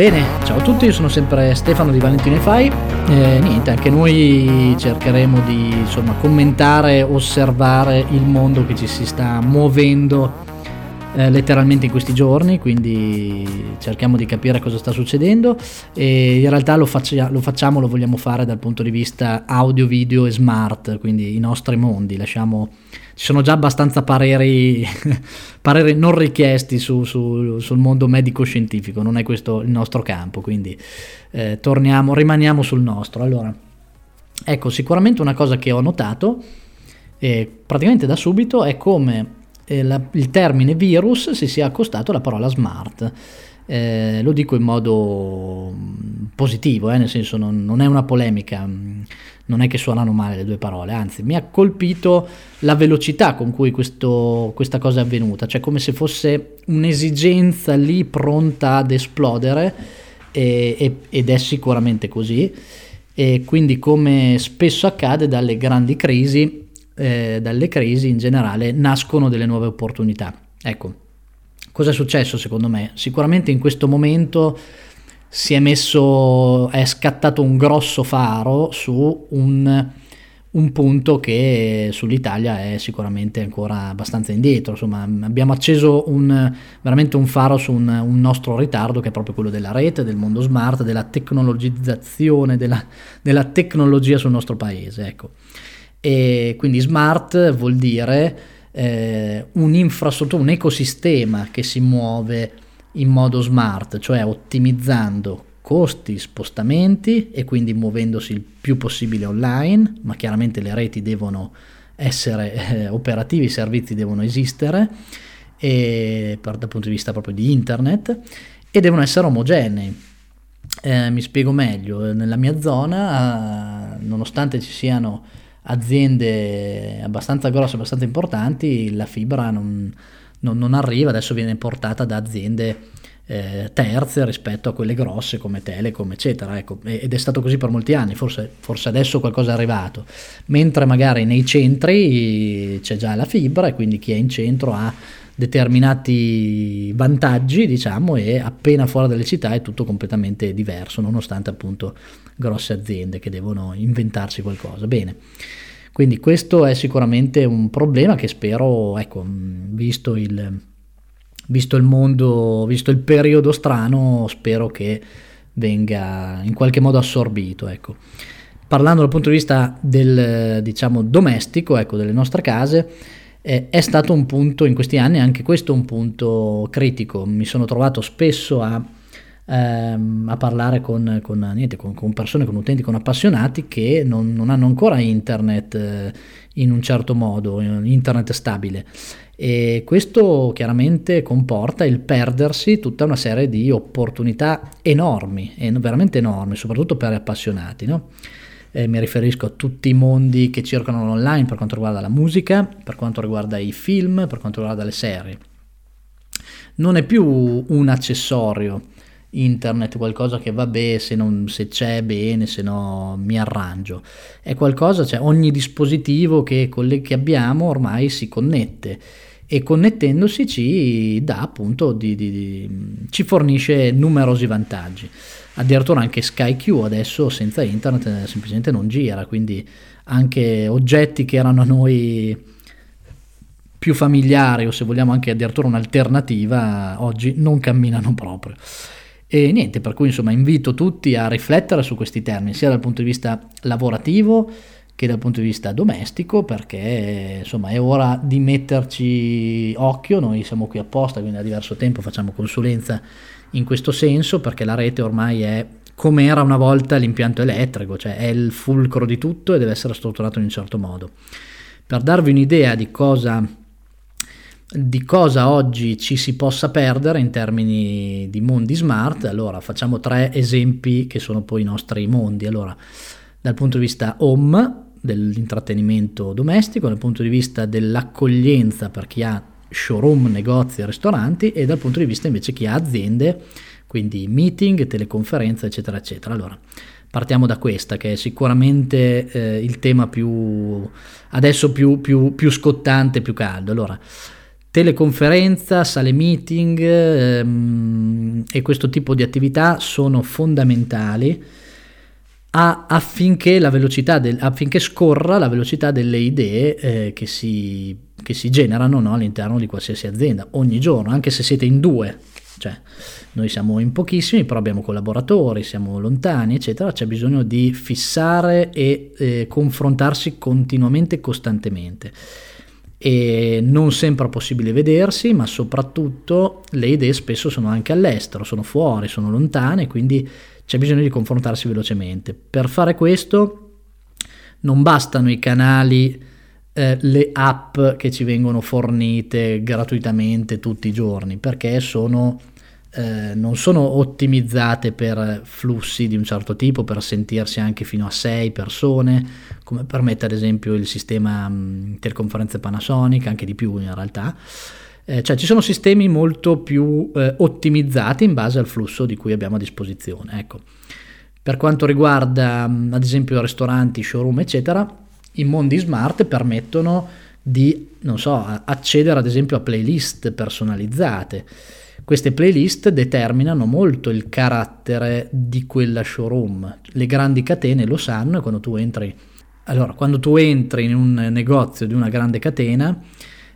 Bene, ciao a tutti, io sono sempre Stefano di Valentino e Fai. Eh, niente, anche noi cercheremo di insomma, commentare, osservare il mondo che ci si sta muovendo eh, letteralmente in questi giorni, quindi cerchiamo di capire cosa sta succedendo e in realtà lo, faccia, lo facciamo, lo vogliamo fare dal punto di vista audio, video e smart, quindi i nostri mondi, lasciamo ci sono già abbastanza pareri, pareri non richiesti su, su, sul mondo medico-scientifico, non è questo il nostro campo, quindi eh, torniamo, rimaniamo sul nostro. Allora, ecco, sicuramente una cosa che ho notato, eh, praticamente da subito, è come eh, la, il termine virus si sia accostato alla parola smart. Eh, lo dico in modo mm, positivo, eh, nel senso non, non, è una polemica, mm, non è che suonano male le due parole, anzi mi ha colpito la velocità con cui questo, questa cosa è avvenuta, cioè come se fosse un'esigenza lì pronta ad esplodere e, e, ed è sicuramente così e quindi come spesso accade dalle grandi crisi, eh, dalle crisi in generale nascono delle nuove opportunità. Ecco, cosa è successo secondo me? Sicuramente in questo momento si è messo, è scattato un grosso faro su un, un punto che sull'Italia è sicuramente ancora abbastanza indietro. Insomma, abbiamo acceso un, veramente un faro su un, un, nostro ritardo che è proprio quello della rete, del mondo smart, della tecnologizzazione, della, della tecnologia sul nostro paese. Ecco. E quindi smart vuol dire eh, un'infrastruttura, un ecosistema che si muove in modo smart, cioè ottimizzando costi, spostamenti e quindi muovendosi il più possibile online, ma chiaramente le reti devono essere eh, operativi, i servizi devono esistere e, per, dal punto di vista proprio di internet e devono essere omogenei. Eh, mi spiego meglio, nella mia zona, eh, nonostante ci siano aziende abbastanza grosse, abbastanza importanti, la fibra non, non, non arriva, adesso viene portata da aziende eh, terze rispetto a quelle grosse come Telecom, eccetera. Ecco, ed è stato così per molti anni, forse, forse, adesso qualcosa è arrivato, mentre magari nei centri c'è già la fibra e quindi chi è in centro ha determinati vantaggi, diciamo, e appena fuori dalle città è tutto completamente diverso, nonostante appunto grosse aziende che devono inventarsi qualcosa. Bene. Quindi questo è sicuramente un problema che spero, ecco, visto il, visto il mondo, visto il periodo strano, spero che venga in qualche modo assorbito. Ecco. Parlando dal punto di vista del, diciamo, domestico, ecco, delle nostre case, eh, è stato un punto in questi anni, anche questo un punto critico. Mi sono trovato spesso a ehm, a parlare con, con, niente, con, con, persone, con utenti, con appassionati che non, non hanno ancora internet eh, in un certo modo, internet stabile. E questo chiaramente comporta il perdersi tutta una serie di opportunità enormi, veramente enormi, soprattutto per gli appassionati. No? Eh, mi riferisco a tutti i mondi che circolano online per quanto riguarda la musica, per quanto riguarda i film, per quanto riguarda le serie. Non è più un accessorio, internet, qualcosa che vabbè se, non, se c'è bene, se no mi arrangio. È qualcosa, cioè ogni dispositivo che, che abbiamo ormai si connette e connettendosi ci dà appunto di, di, di, ci fornisce numerosi vantaggi. Addirittura anche SkyQ adesso senza internet eh, semplicemente non gira, quindi anche oggetti che erano a noi più familiari o se vogliamo anche addirittura un'alternativa oggi non camminano proprio. E niente, per cui insomma invito tutti a riflettere su questi termini, sia dal punto di vista lavorativo che dal punto di vista domestico, perché insomma è ora di metterci occhio, noi siamo qui apposta, quindi da diverso tempo facciamo consulenza in questo senso, perché la rete ormai è come era una volta l'impianto elettrico, cioè è il fulcro di tutto e deve essere strutturato in un certo modo. Per darvi un'idea di cosa di cosa oggi ci si possa perdere in termini di mondi smart. Allora, facciamo tre esempi che sono poi i nostri mondi. Allora, dal punto di vista home, dell'intrattenimento domestico, dal punto di vista dell'accoglienza per chi ha showroom, negozi ristoranti e dal punto di vista invece chi ha aziende, quindi meeting, teleconferenze, eccetera, eccetera. Allora, partiamo da questa che è sicuramente eh, il tema più adesso più, più, più scottante, più caldo. Allora, teleconferenza, sale meeting ehm, e questo tipo di attività sono fondamentali a, affinché, del, affinché scorra la velocità delle idee eh, che, si, che, si, generano no, all'interno di qualsiasi azienda ogni giorno, anche se siete in due. Cioè, noi siamo in pochissimi, però abbiamo collaboratori, siamo lontani, eccetera. C'è bisogno di fissare e eh, confrontarsi continuamente e costantemente e non sempre è possibile vedersi, ma soprattutto le idee spesso sono anche all'estero, sono fuori, sono lontane, quindi c'è bisogno di confrontarsi velocemente. Per fare questo non bastano i canali, eh, le app che ci vengono fornite gratuitamente tutti i giorni, perché sono eh, non sono ottimizzate per flussi di un certo tipo, per sentirsi anche fino a 6 persone, come permette ad esempio il sistema mh, teleconferenze Panasonic, anche di più in realtà. Eh, cioè ci sono sistemi molto più eh, ottimizzati in base al flusso di cui abbiamo a disposizione. Ecco. Per quanto riguarda mh, ad esempio ristoranti, showroom, eccetera, i mondi smart permettono di, so, accedere ad esempio a playlist personalizzate queste playlist determinano molto il carattere di quella showroom. Le grandi catene lo sanno e quando tu entri, allora, quando tu entri in un negozio di una grande catena,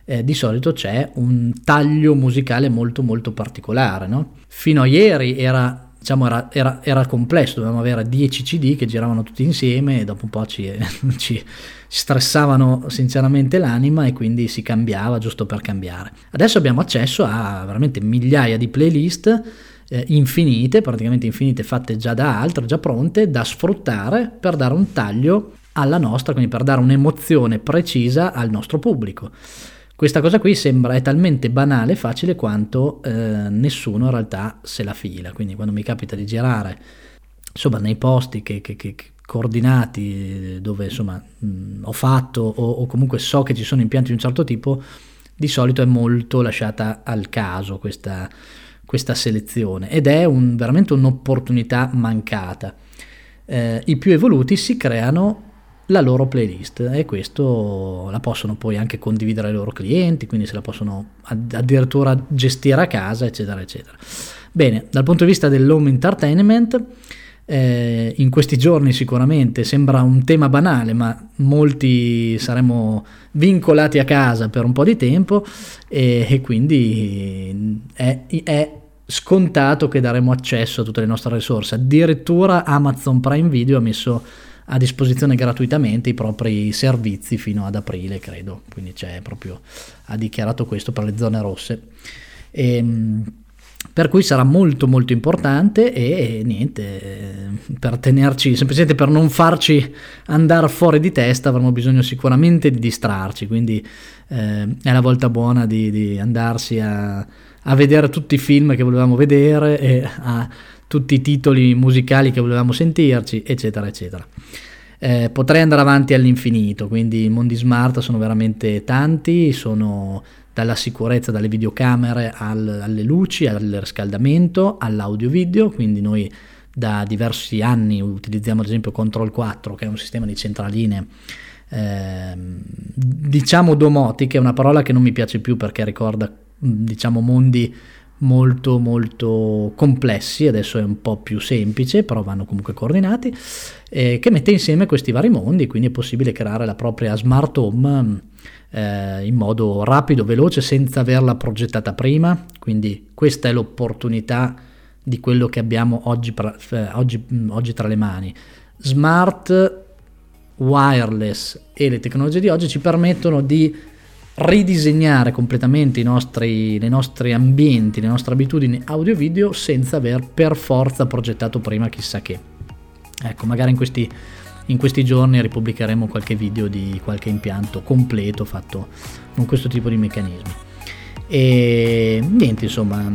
eh, di solito c'è un taglio musicale molto molto particolare. No? Fino a ieri era diciamo era, era, era, complesso, dovevamo avere 10 CD che giravano tutti insieme e dopo un po' ci, ci, stressavano sinceramente l'anima e quindi si cambiava giusto per cambiare. Adesso abbiamo accesso a veramente migliaia di playlist eh, infinite, praticamente infinite fatte già da altre, già pronte, da sfruttare per dare un taglio alla nostra, quindi per dare un'emozione precisa al nostro pubblico. Questa cosa qui sembra è talmente banale e facile quanto eh, nessuno in realtà se la fila. Quindi quando mi capita di girare insomma, nei posti che, che, che, coordinati dove insomma mh, ho fatto o, o, comunque so che ci sono impianti di un certo tipo, di solito è molto lasciata al caso questa, questa selezione ed è un, veramente un'opportunità mancata. Eh, I più evoluti si creano la loro playlist e questo la possono poi anche condividere ai loro clienti, quindi se la possono addirittura gestire a casa, eccetera, eccetera. Bene, dal punto di vista dell'home entertainment, eh, in questi giorni sicuramente sembra un tema banale, ma molti saremo vincolati a casa per un po' di tempo e, e quindi è, è scontato che daremo accesso a tutte le nostre risorse. Addirittura Amazon Prime Video ha messo a disposizione gratuitamente i propri servizi fino ad aprile, credo. Quindi c'è proprio, ha dichiarato questo per le zone rosse. E, ehm, per cui sarà molto molto importante e niente, per tenerci, semplicemente per non farci andare fuori di testa avremo bisogno sicuramente di distrarci, quindi eh, è la volta buona di, di andarsi a, a, vedere tutti i film che volevamo vedere e a tutti i titoli musicali che volevamo sentirci, eccetera, eccetera. Eh, potrei andare avanti all'infinito, quindi i mondi smart sono veramente tanti, sono dalla sicurezza, dalle videocamere al, alle luci, al riscaldamento, all'audio-video, quindi noi da diversi anni utilizziamo ad esempio Control 4 che è un sistema di centraline eh, diciamo domotiche, è una parola che non mi piace più perché ricorda diciamo mondi molto molto complessi, adesso è un po' più semplice, però vanno comunque coordinati, eh, che mette insieme questi vari mondi, quindi è possibile creare la propria smart home eh, in modo rapido, veloce, senza averla progettata prima, quindi questa è l'opportunità di quello che abbiamo oggi, eh, oggi, oggi tra le mani. Smart, wireless e le tecnologie di oggi ci permettono di ridisegnare completamente i nostri, i nostri ambienti, le nostre abitudini audio-video senza aver per forza progettato prima chissà che. Ecco, magari in questi, in questi giorni ripubblicheremo qualche video di qualche impianto completo fatto con questo tipo di meccanismi. E niente, insomma,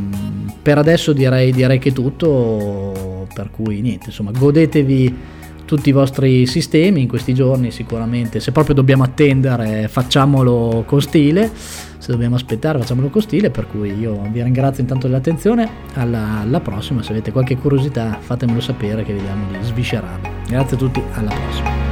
per adesso direi, direi che è tutto, per cui niente, insomma, godetevi tutti i vostri sistemi in questi giorni sicuramente. Se proprio dobbiamo attendere facciamolo con stile. Se dobbiamo aspettare facciamolo con stile per cui io vi ringrazio intanto dell'attenzione. Alla, alla prossima. Se avete qualche curiosità fatemelo sapere che vediamo di sviscerarlo grazie a tutti alla prossima